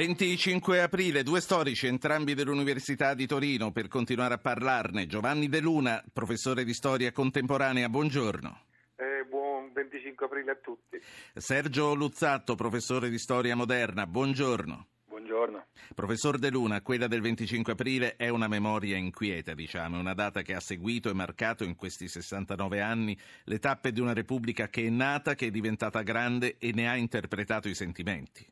25 aprile, due storici, entrambi dell'Università di Torino, per continuare a parlarne. Giovanni De Luna, professore di storia contemporanea, buongiorno. Eh, buon 25 aprile a tutti. Sergio Luzzatto, professore di storia moderna, buongiorno. Buongiorno. Professor De Luna, quella del 25 aprile è una memoria inquieta, diciamo, una data che ha seguito e marcato in questi 69 anni le tappe di una Repubblica che è nata, che è diventata grande e ne ha interpretato i sentimenti.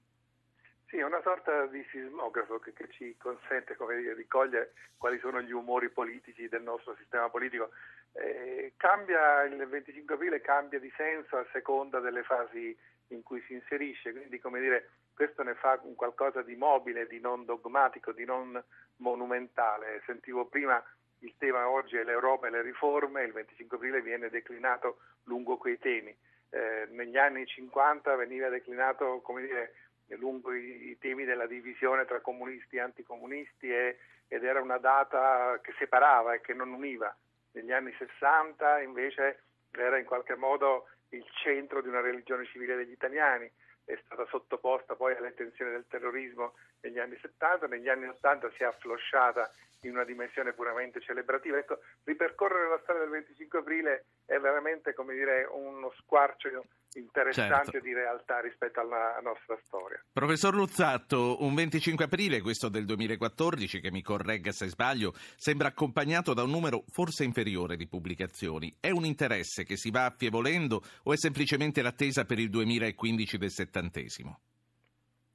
Sì, è una sorta di sismografo che, che ci consente dire, di cogliere quali sono gli umori politici del nostro sistema politico. Eh, cambia, il 25 aprile cambia di senso a seconda delle fasi in cui si inserisce, quindi come dire, questo ne fa un qualcosa di mobile, di non dogmatico, di non monumentale. Sentivo prima il tema oggi è l'Europa e le riforme, il 25 aprile viene declinato lungo quei temi. Eh, negli anni 50 veniva declinato come dire, lungo i, i, temi della divisione tra comunisti e anticomunisti e, ed era una data che separava e che non univa. Negli anni 60 invece era in qualche modo il centro di una religione civile degli italiani, è stata sottoposta poi alle tensioni del terrorismo negli anni 70, negli anni 80 si è afflosciata in una dimensione puramente celebrativa. Ecco, ripercorrere la storia del 25 aprile è veramente come dire, uno squarcio interessante certo. di realtà rispetto alla nostra storia. Professor Luzzatto, un 25 aprile, questo del 2014, che mi corregga se sbaglio, sembra accompagnato da un numero forse inferiore di pubblicazioni. È un interesse che si va affievolendo o è semplicemente l'attesa per il 2015 del settantesimo?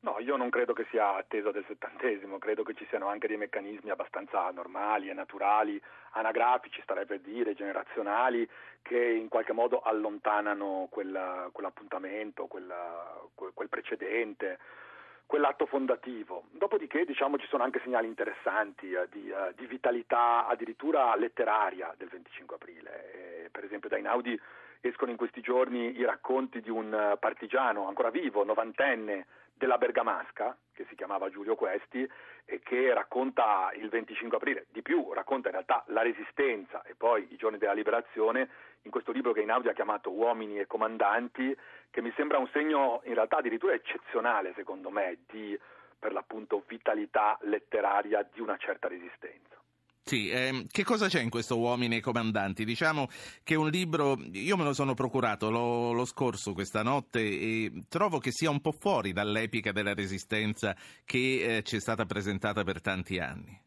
No, io non credo che sia attesa del settantesimo, credo che ci siano anche dei meccanismi abbastanza normali e naturali, anagrafici, starei per dire, generazionali, che in qualche modo allontanano quella, quell'appuntamento, quella, quel precedente, quell'atto fondativo. Dopodiché diciamo, ci sono anche segnali interessanti eh, di, uh, di, vitalità addirittura letteraria del 25 aprile. Eh, per esempio da Inaudi escono in questi giorni i racconti di un uh, partigiano ancora vivo, novantenne, della Bergamasca, che si chiamava Giulio Questi, e che racconta il 25 aprile, di più racconta in realtà la resistenza e poi i giorni della liberazione, in questo libro che Inaudi ha chiamato Uomini e Comandanti, che mi sembra un segno in realtà addirittura eccezionale, secondo me, di per l'appunto vitalità letteraria di una certa resistenza. Sì, ehm, che cosa c'è in questo Uomini e Comandanti? Diciamo che un libro, io me lo sono procurato lo, lo, scorso questa notte e trovo che sia un po' fuori dall'epica della resistenza che eh, ci è stata presentata per tanti anni.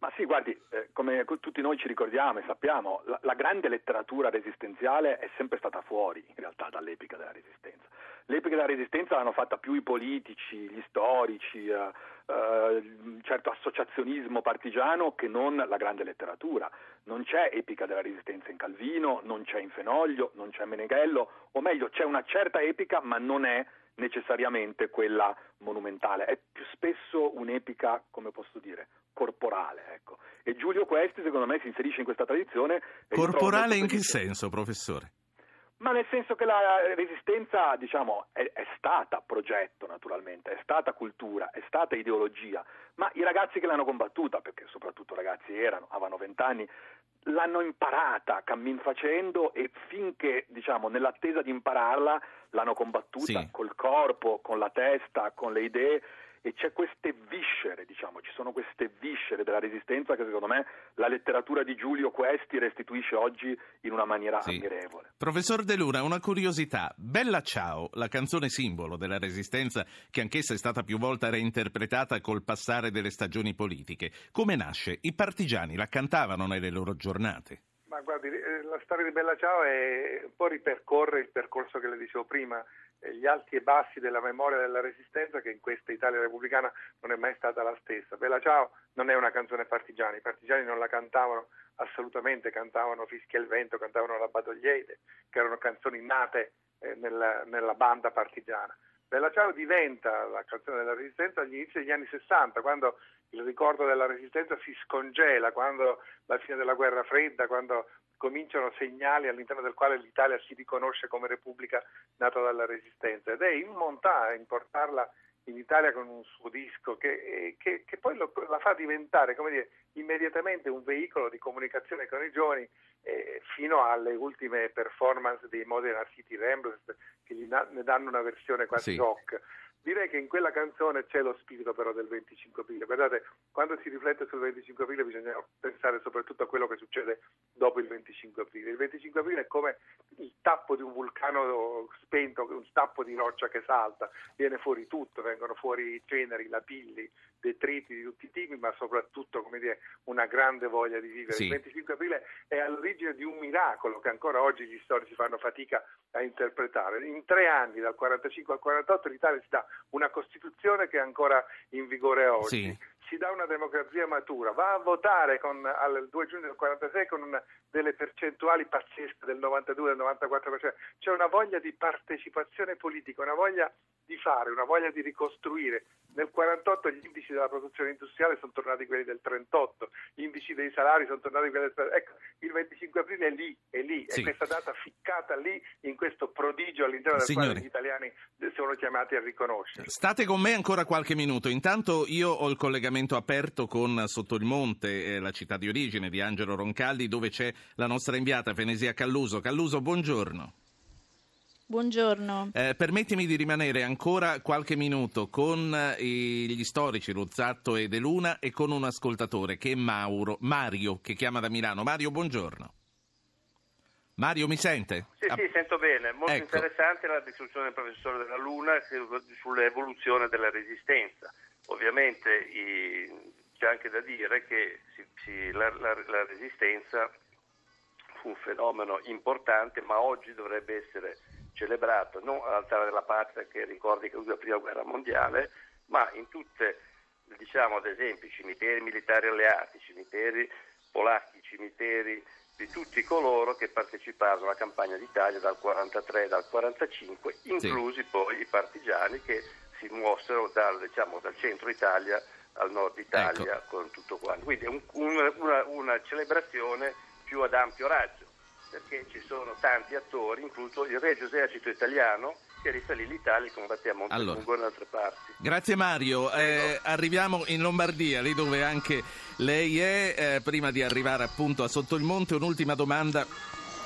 Ma sì, guardi, eh, come tutti noi ci ricordiamo e sappiamo, la, la grande letteratura resistenziale è sempre stata fuori in realtà dall'epica della resistenza. L'epica della resistenza l'hanno fatta più i politici, gli storici, eh, eh, certo associazionismo partigiano che non la grande letteratura. Non c'è epica della resistenza in Calvino, non c'è in Fenoglio, non c'è in Meneghello, o meglio c'è una certa epica ma non è necessariamente quella monumentale, è più spesso un'epica, come posso dire, corporale. Ecco. E Giulio Questi secondo me si inserisce in questa tradizione. Corporale in che senso, professore? Ma nel senso che la resistenza, diciamo, è, è, stata progetto naturalmente, è stata cultura, è stata ideologia, ma i ragazzi che l'hanno combattuta, perché soprattutto ragazzi erano, avevano vent'anni, l'hanno imparata cammin facendo e finché, diciamo, nell'attesa di impararla, l'hanno combattuta sì. col corpo, con la testa, con le idee e c'è queste viscere, diciamo, ci sono queste viscere della resistenza che secondo me la letteratura di Giulio Questi restituisce oggi in una maniera sì. ammirevole. Professor De Luna, una curiosità. Bella Ciao, la canzone simbolo della resistenza che anch'essa è stata più volte reinterpretata col passare delle stagioni politiche. Come nasce? I partigiani la cantavano nelle loro giornate? Ma guardi, eh, la storia di Bella Ciao è, un po' ripercorre il percorso che le dicevo prima gli alti e bassi della memoria della resistenza che in questa Italia repubblicana non è mai stata la stessa. Bella Ciao non è una canzone partigiana, i partigiani non la cantavano assolutamente, cantavano Fischia il vento, cantavano la Badogliete, che erano canzoni nate eh, nella, nella banda partigiana. Bella Ciao diventa la canzone della resistenza agli inizi degli anni 60, quando il ricordo della resistenza si scongela, quando la fine della guerra fredda, quando cominciano segnali all'interno del quale l'Italia si riconosce come repubblica nata dalla resistenza ed è in Montà importarla in Italia con un suo disco che, eh, che, che poi lo, la fa diventare dire, immediatamente un veicolo di comunicazione con i giovani eh, fino alle ultime performance dei Modena City Ramblers che gli na- ne danno una versione quasi sì. rock. Direi che in quella canzone c'è lo spirito però del 25 aprile. Guardate, quando si riflette sul 25 aprile bisogna pensare soprattutto a quello che succede dopo il 25 aprile. Il 25 aprile è come il tappo di un vulcano spento, un tappo di roccia che salta, viene fuori tutto, vengono fuori ceneri, lapilli, detriti di tutti i tipi, ma soprattutto come dire, una grande voglia di vivere. Sì. Il 25 aprile è all'origine di un miracolo che ancora oggi gli storici fanno fatica a interpretare. In tre anni, dal 45 al 48, l'Italia si dà una Costituzione che è ancora in vigore oggi. Sì si dà una democrazia matura, va a votare con, al 2 giugno del 46 con una, delle percentuali pazzesche del 92, del 94%, c'è una voglia di partecipazione politica, una voglia di fare, una voglia di ricostruire. Nel 48 gli indici della produzione industriale sono tornati quelli del 38, gli indici dei salari sono tornati quelli del 38. Ecco, il 25 aprile è lì, è lì, sì. è questa data ficcata lì in questo prodigio all'interno del Signori. quale gli italiani sono chiamati a riconoscere. State con me ancora qualche minuto. Intanto io ho il collegamento aperto con Sotto il Monte, eh, la città di origine di Angelo Roncalli, dove c'è la nostra inviata Fenesia Calluso. Calluso, buongiorno. Buongiorno. Eh, permettimi di rimanere ancora qualche minuto con eh, gli storici Ruzzatto e De Luna e con un ascoltatore che è Mauro, Mario, che chiama da Milano. Mario, buongiorno. Mario, mi sente? Sì, sì, sento bene. Molto ecco. interessante la discussione del professore della Luna sull'evoluzione della resistenza. Ovviamente i, c'è anche da dire che si, si, la, la, la resistenza fu un fenomeno importante, ma oggi dovrebbe essere celebrato non all'altare della patria che ricordi che la prima guerra mondiale, ma in tutte, diciamo ad esempio, i cimiteri militari alleati, cimiteri polacchi, cimiteri di tutti coloro che parteciparono alla campagna d'Italia dal 43 e dal 45, inclusi sì. poi i partigiani che si mossero dal, diciamo, dal centro Italia al nord Italia ecco. con tutto quanto. Quindi è un, una, una celebrazione più ad ampio raggio perché ci sono tanti attori, incluso il Regio Esercito Italiano che risalì l'Italia e combatté a Montefungo allora. e in altre parti. Grazie Mario, eh, arriviamo in Lombardia, lì dove anche lei è, eh, prima di arrivare appunto a Sotto il Monte, un'ultima domanda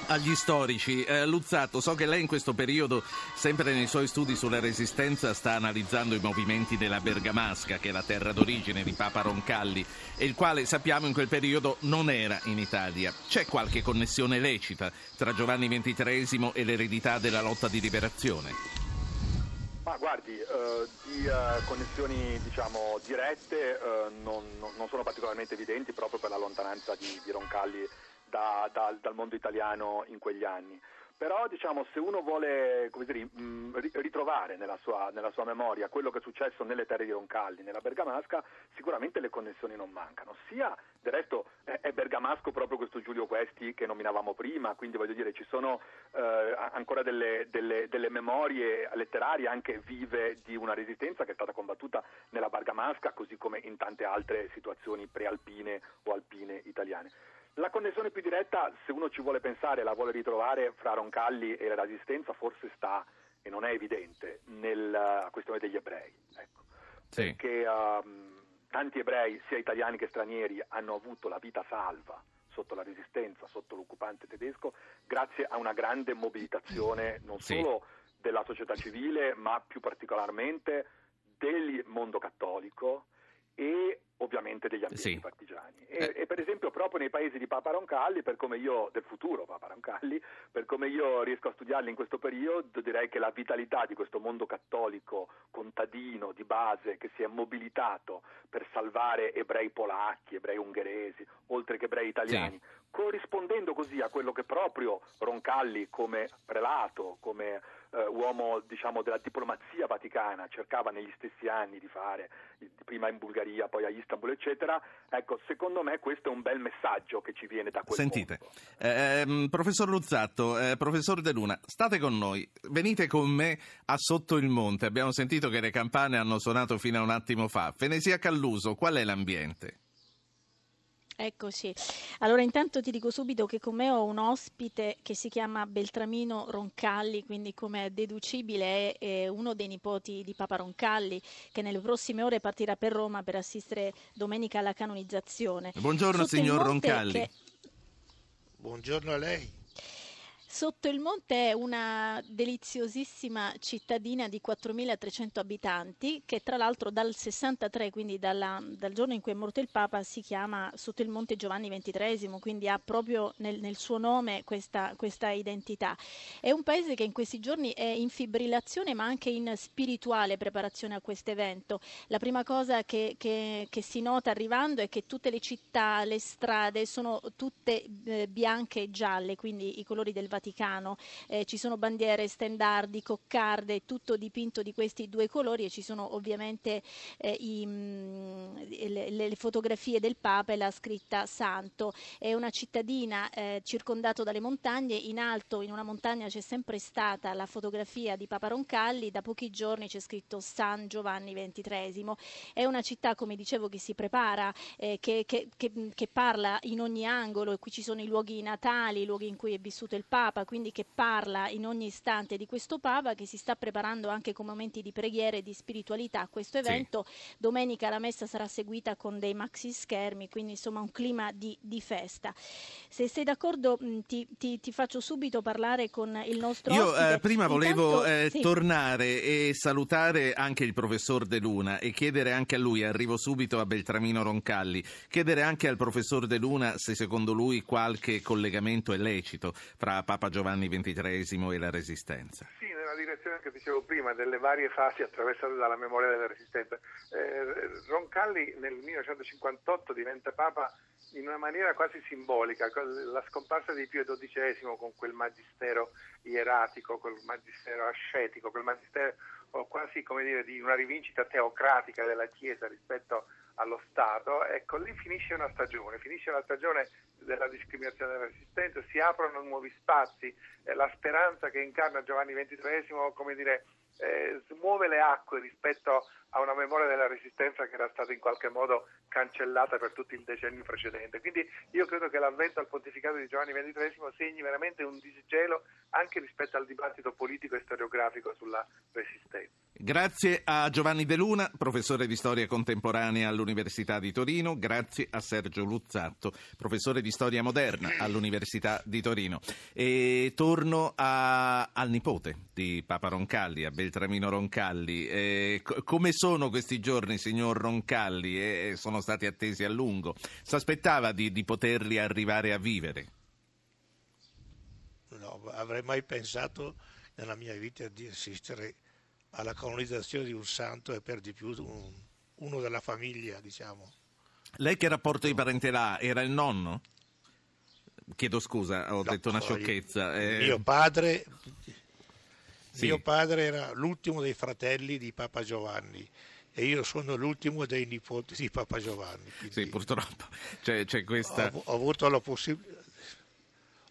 agli storici. Eh, Luzzato, so che lei in questo periodo, sempre nei suoi studi sulla resistenza, sta analizzando i movimenti della Bergamasca, che è la terra d'origine di Papa Roncalli, e il quale sappiamo in quel periodo non era in Italia. C'è qualche connessione lecita tra Giovanni XXIII e l'eredità della lotta di liberazione? Ma guardi, eh, di eh, connessioni diciamo, dirette eh, non, non, sono particolarmente evidenti proprio per la lontananza di, di Roncalli da, da, dal mondo italiano in quegli anni. Però diciamo, se uno vuole dire, ritrovare nella sua, nella sua, memoria quello che è successo nelle terre di Roncalli, nella Bergamasca, sicuramente le connessioni non mancano. Sia, del resto, è bergamasco proprio questo Giulio Questi che nominavamo prima, quindi voglio dire ci sono eh, ancora delle, delle, delle, memorie letterarie anche vive di una resistenza che è stata combattuta nella Bergamasca, così come in tante altre situazioni prealpine o alpine italiane. La connessione più diretta, se uno ci vuole pensare, la vuole ritrovare fra Roncalli e la Resistenza, forse sta, e non è evidente, nella questione degli ebrei. Ecco. Sì. Perché um, tanti ebrei, sia italiani che stranieri, hanno avuto la vita salva sotto la Resistenza, sotto l'occupante tedesco, grazie a una grande mobilitazione non sì. solo della società civile, ma più particolarmente del mondo cattolico e ovviamente degli ambienti sì. partigiani. E, eh. e, per esempio proprio nei paesi di Papa Roncalli, per come io, del futuro Papa Roncalli, per come io riesco a studiarli in questo periodo, direi che la vitalità di questo mondo cattolico contadino di base che si è mobilitato per salvare ebrei polacchi, ebrei ungheresi, oltre che ebrei italiani, sì. corrispondendo così a quello che proprio Roncalli come prelato, come eh, uomo diciamo, della diplomazia vaticana cercava negli stessi anni di fare, prima in Bulgaria, poi a Istanbul, eccetera, ecco, secondo me questo è un bel messaggio che ci viene da quel Sentite, eh, professor Luzzatto, eh, professor De Luna, state con noi, venite con me a Sotto il Monte, abbiamo sentito che le campane hanno suonato fino a un attimo fa. Fenesia Calluso, qual è l'ambiente? Eccoci. Allora intanto ti dico subito che con me ho un ospite che si chiama Beltramino Roncalli, quindi come è deducibile è, uno dei nipoti di Papa Roncalli che nelle prossime ore partirà per Roma per assistere domenica alla canonizzazione. Buongiorno Sotto signor Roncalli. Che... Buongiorno a lei. Sotto il Monte è una deliziosissima cittadina di 4.300 abitanti che tra l'altro dal 63, quindi dalla, dal giorno in cui è morto il Papa, si chiama Sotto il Monte Giovanni XXIII, quindi ha proprio nel, nel suo nome questa, questa identità. È un paese che in questi giorni è in fibrillazione ma anche in spirituale preparazione a questo evento. La prima cosa che, che, che si nota arrivando è che tutte le città, le strade sono tutte eh, bianche e gialle, quindi i colori del Vaticano, eh, ci sono bandiere, stendardi, coccarde, tutto dipinto di questi due colori e ci sono ovviamente eh, i, mm, le, le, fotografie del Papa e la scritta Santo. È una cittadina eh, circondato dalle montagne, in alto in una montagna c'è sempre stata la fotografia di Papa Roncalli, da pochi giorni c'è scritto San Giovanni XXIII. È una città, come dicevo, che si prepara, eh, che, che, che, che parla in ogni angolo, e qui ci sono i luoghi natali, i luoghi in cui è vissuto il Papa, quindi che parla in ogni istante di questo Papa che si sta preparando anche con momenti di preghiera e di spiritualità a questo evento. Sì. Domenica la messa sarà seguita con dei maxi schermi, quindi insomma un clima di, di festa. Se sei d'accordo ti, ti, ti, faccio subito parlare con il nostro Io eh, prima volevo eh, sì. tornare e salutare anche il professor De Luna e chiedere anche a lui, arrivo subito a Beltramino Roncalli, chiedere anche al professor De Luna se secondo lui qualche collegamento è lecito fra Papa Giovanni XXIII e la Resistenza. Sì, nella direzione che dicevo prima, delle varie fasi attraversate dalla memoria della Resistenza. Eh, Roncalli nel 1958 diventa Papa in una maniera quasi simbolica, la scomparsa di Pio XII con quel magistero ieratico, quel magistero ascetico, quel magistero quasi come dire di una rivincita teocratica della Chiesa rispetto allo Stato, ecco lì finisce una stagione, finisce la stagione della discriminazione della resistenza, si aprono nuovi spazi, eh, la speranza che incarna Giovanni XXIII, come dire, eh, smuove le acque rispetto a una memoria della resistenza che era stata in qualche modo cancellata per tutto il decennio precedente. Quindi io credo che l'avvento al pontificato di Giovanni XXIII segni veramente un disgelo anche rispetto al dibattito politico e storiografico sulla resistenza. Grazie a Giovanni De Luna, professore di storia contemporanea all'Università di Torino, grazie a Sergio Luzzatto, professore di storia moderna all'Università di Torino. E torno a, al nipote di Papa Roncalli, a Beltramino Roncalli. Eh, come sono questi giorni, signor Roncalli? Eh, sono stati attesi a lungo. Si aspettava di, di poterli arrivare a vivere? No, avrei mai pensato nella mia vita di assistere alla colonizzazione di un santo e per di più un, uno della famiglia, diciamo. Lei che rapporto di parentela era il nonno? Chiedo scusa, ho no, detto una sciocchezza. Eh... Mio padre sì. Mio padre era l'ultimo dei fratelli di Papa Giovanni e io sono l'ultimo dei nipoti di Papa Giovanni. Sì, purtroppo c'è, c'è questa... Ho, ho, avuto la possibilità,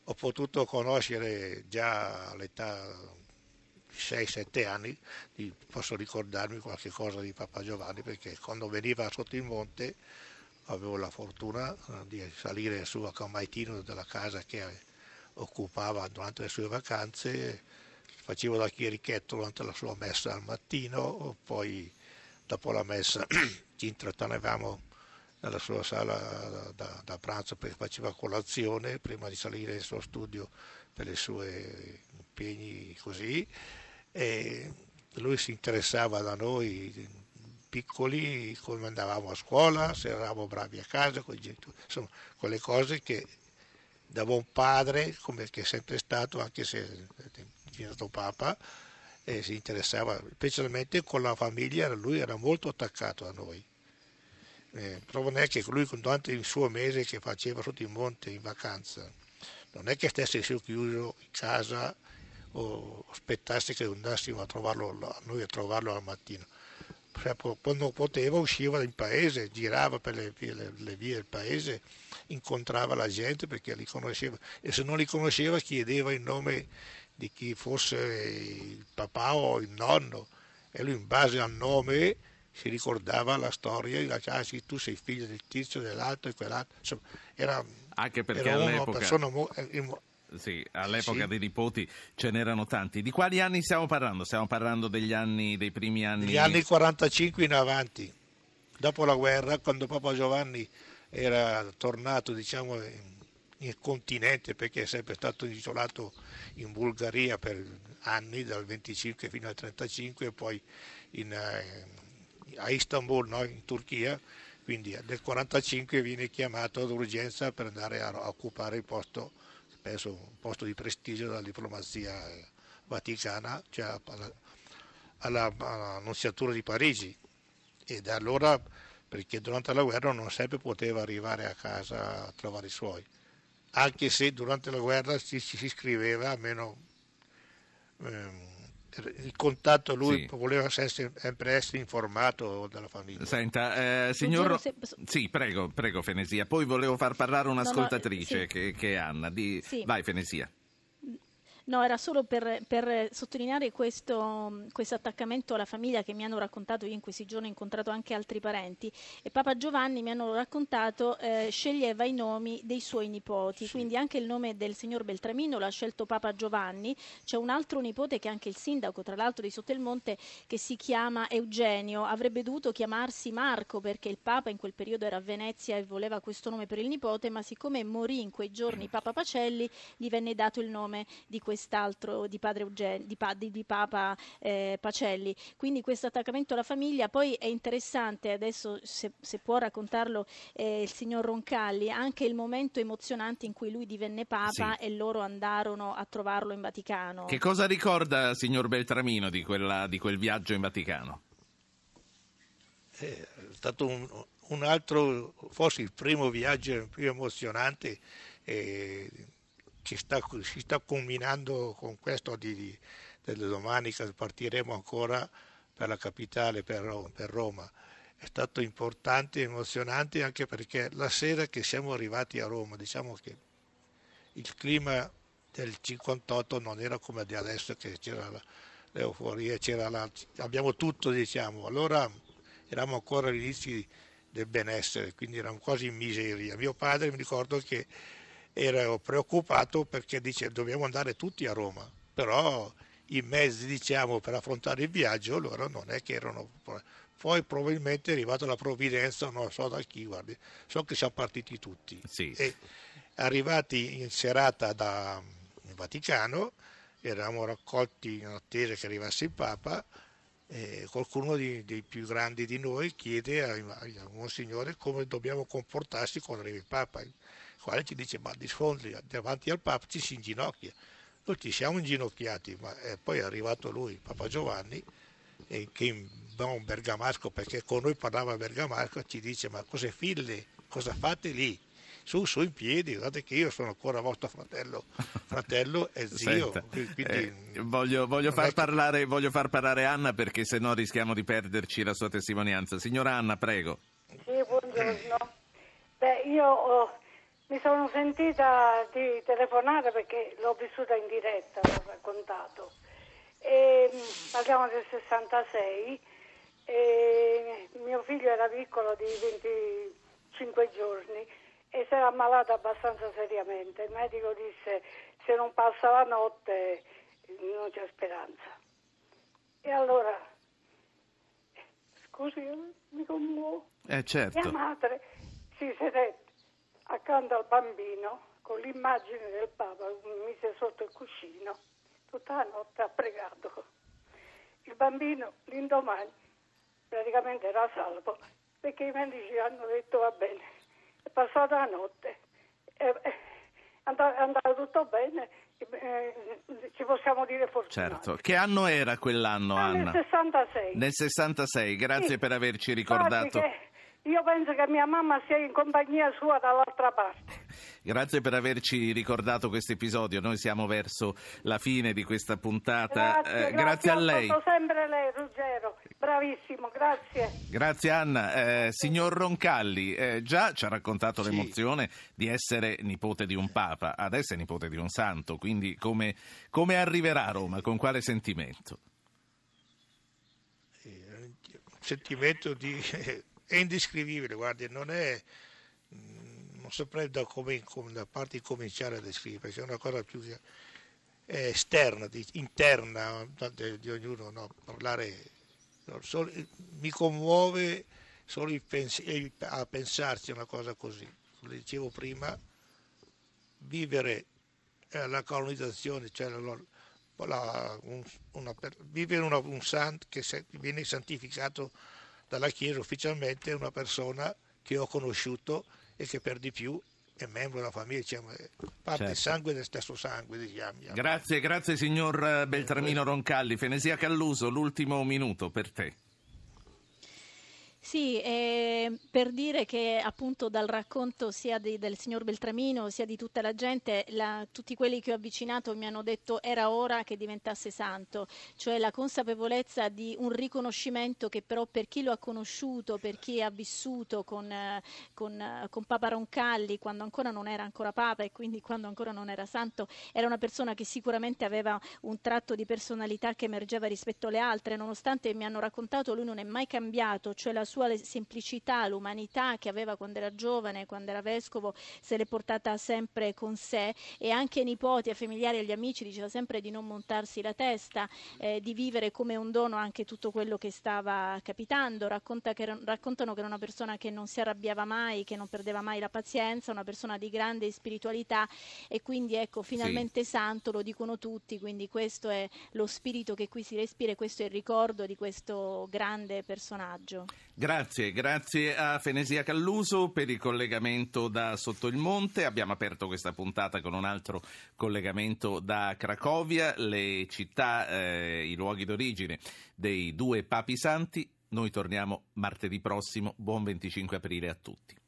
ho potuto conoscere già all'età di 6-7 anni, posso ricordarmi qualche cosa di Papa Giovanni perché quando veniva sotto il monte avevo la fortuna eh, di salire su a Camaitino della casa che occupava durante le sue vacanze facevo da chierichetto durante la sua messa al mattino, poi dopo la messa ci intrattenevamo nella sua sala da, da, pranzo perché faceva colazione prima di salire nel suo studio per i suoi impegni così. E lui si interessava da noi piccoli come andavamo a scuola, se eravamo bravi a casa, con insomma quelle cose che da buon padre come che è sempre stato anche se diventato Papa e si interessava specialmente con la famiglia, lui era molto attaccato a noi. Eh, proprio non è che lui durante il suo mese che faceva sotto il monte in vacanza, non è che stesse chiuso in casa o aspettasse che andassimo a trovarlo, noi a trovarlo al mattino. Cioè, quando poteva usciva in paese, girava per le vie, le, le vie del paese, incontrava la gente perché li conosceva e se non li conosceva chiedeva il nome di chi fosse il papà o il nonno e lui in base al nome si ricordava la storia diceva ah, sì, tu sei figlio del tizio, dell'altro e quell'altro. Insomma, era, Anche perché era all'epoca... Persona, eh, sì, all'epoca sì. dei nipoti ce n'erano tanti. Di quali anni stiamo parlando? Stiamo parlando degli anni, dei primi anni... Degli anni 45 in avanti, dopo la guerra, quando Papa Giovanni era tornato, diciamo, in, in continente perché è sempre stato isolato in Bulgaria per anni, dal 25 fino al 35 e poi in, eh, a Istanbul, no? in Turchia, quindi nel 45 viene chiamato d'urgenza per andare a occupare il posto, penso un posto di prestigio della diplomazia vaticana, cioè alla, alla, all'annunziatura di Parigi. E da allora perché durante la guerra non sempre poteva arrivare a casa a trovare i suoi, anche se durante la guerra ci si scriveva, almeno ehm, il contatto lui sì. voleva sempre essere informato dalla famiglia. Senta, eh, signor... Sì, prego, prego Fenesia. Poi volevo far parlare un'ascoltatrice no, no, sì. che, che, è Anna. Di... Sì. Vai Fenesia. No, era solo per, per sottolineare questo, questo, attaccamento alla famiglia che mi hanno raccontato, io in questi giorni ho incontrato anche altri parenti e Papa Giovanni mi hanno raccontato eh, sceglieva i nomi dei suoi nipoti, sì. quindi anche il nome del signor Beltramino l'ha scelto Papa Giovanni, c'è un altro nipote che è anche il sindaco tra l'altro di Sottelmonte che si chiama Eugenio, avrebbe dovuto chiamarsi Marco perché il Papa in quel periodo era a Venezia e voleva questo nome per il nipote, ma siccome morì in quei giorni Papa Pacelli gli venne dato il nome di questo quest'altro di padre Eugenio, di, di, di Papa eh, Pacelli. Quindi questo attaccamento alla famiglia poi è interessante, adesso se, se può raccontarlo eh, il signor Roncalli, anche il momento emozionante in cui lui divenne Papa sì. e loro andarono a trovarlo in Vaticano. Che cosa ricorda, signor Beltramino, di, quella, di quel viaggio in Vaticano? È stato un, un altro, forse il primo viaggio più emozionante. Eh, ci sta, si sta combinando con questo di, di, delle domani che partiremo ancora per la capitale, per, per Roma. È stato importante e emozionante anche perché la sera che siamo arrivati a Roma, diciamo che il clima del 58 non era come di adesso che c'era l'euforia, c'era la, abbiamo tutto diciamo, allora eravamo ancora all'inizio del benessere, quindi eravamo quasi in miseria. Mio padre mi ricordo che ero preoccupato perché dice dobbiamo andare tutti a Roma, però i mezzi diciamo, per affrontare il viaggio loro non è che erano... Poi probabilmente è arrivata la provvidenza, non so da chi, guardi, so che siamo partiti tutti. Sì. E arrivati in serata da in Vaticano, eravamo raccolti in attesa che arrivasse il Papa, e qualcuno di, dei più grandi di noi chiede a, a Monsignore come dobbiamo comportarsi quando arriva il Papa quale ci dice ma di sfondi davanti al Papa ci si inginocchia. Noi ci siamo inginocchiati, ma eh, poi è arrivato lui, Papa Giovanni, eh, che in buon bergamasco, perché con noi parlava bergamasco, ci dice ma cosa fille, cosa fate lì? Su, su in piedi, guardate che io sono ancora vostro fratello, fratello e zio. Senta, quindi, eh, voglio, voglio, far parlare, voglio, far parlare, Anna perché se no rischiamo di perderci la sua testimonianza. Signora Anna, prego. Sì, buongiorno. Beh, io ho mi sono sentita di telefonare perché l'ho vissuta in diretta, l'ho raccontato. E, mm, parliamo del 66 e mio figlio era piccolo di 25 giorni e si era ammalato abbastanza seriamente. Il medico disse se non passa la notte non c'è speranza. E allora, scusi, mi commuovo. Eh certo. Mia madre si sedette accanto al bambino con l'immagine del Papa, mi mise sotto il cuscino, tutta la notte ha pregato. Il bambino l'indomani praticamente era salvo perché i medici hanno detto va bene, è passata la notte, è, è andato tutto bene, eh, ci possiamo dire fortunati. Certo, che anno era quell'anno Anna? Nel 66. Nel 66, grazie sì. per averci ricordato. Che io penso che mia mamma sia in compagnia sua dall'altra parte. Grazie per averci ricordato questo episodio. Noi siamo verso la fine di questa puntata. Grazie, eh, grazie a lei. sempre lei, Ruggero. Bravissimo, grazie. Grazie Anna. Eh, signor Roncalli, eh, già ci ha raccontato sì. l'emozione di essere nipote di un papa, adesso è nipote di un santo, quindi come, come arriverà a Roma? Con quale sentimento? Un sentimento di è indescrivibile, guardi, non è, mm, non saprei da, come, da parte di cominciare a descrivere, perché è una cosa più esterna, interna di, di ognuno, no? parlare, solo, mi commuove solo pens- a pensarci una cosa così, come dicevo prima, vivere eh, la colonizzazione, cioè la, la, un, una, vivere una, un sant che viene santificato dalla Chiesa ufficialmente una persona che ho conosciuto e che per di più è membro della famiglia, diciamo, parte certo. sangue del stesso sangue. Diciamo. Grazie, grazie signor Beltramino Roncalli. Fenesia Calluso, l'ultimo minuto per te. Sì, eh, per dire che appunto dal racconto sia di, del signor Beltramino sia di tutta la gente, la, tutti quelli che ho avvicinato mi hanno detto era ora che diventasse santo, cioè la consapevolezza di un riconoscimento che però per chi lo ha conosciuto, per chi ha vissuto con, con, con Papa Roncalli quando ancora non era ancora Papa e quindi quando ancora non era santo, era una persona che sicuramente aveva un tratto di personalità che emergeva rispetto alle altre, nonostante mi hanno raccontato lui non è mai cambiato, cioè la sua semplicità, l'umanità che aveva quando era giovane, quando era vescovo, se l'è portata sempre con sé e anche ai nipoti, ai familiari, agli amici diceva sempre di non montarsi la testa, eh, di vivere come un dono anche tutto quello che stava capitando. Racconta che, raccontano che era una persona che non si arrabbiava mai, che non perdeva mai la pazienza, una persona di grande spiritualità e quindi ecco, finalmente sì. santo, lo dicono tutti, quindi questo è lo spirito che qui si respira e questo è il ricordo di questo grande personaggio. Grazie, grazie a Fenesia Calluso per il collegamento da sotto il monte. Abbiamo aperto questa puntata con un altro collegamento da Cracovia, le città, eh, i luoghi d'origine dei due papi santi. Noi torniamo martedì prossimo. Buon 25 aprile a tutti.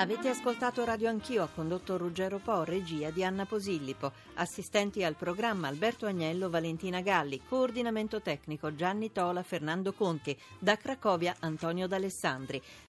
Avete ascoltato Radio Anch'io, ha condotto Ruggero Po, regia di Anna Posillipo, assistenti al programma Alberto Agnello, Valentina Galli, coordinamento tecnico Gianni Tola, Fernando Conti, da Cracovia Antonio D'Alessandri.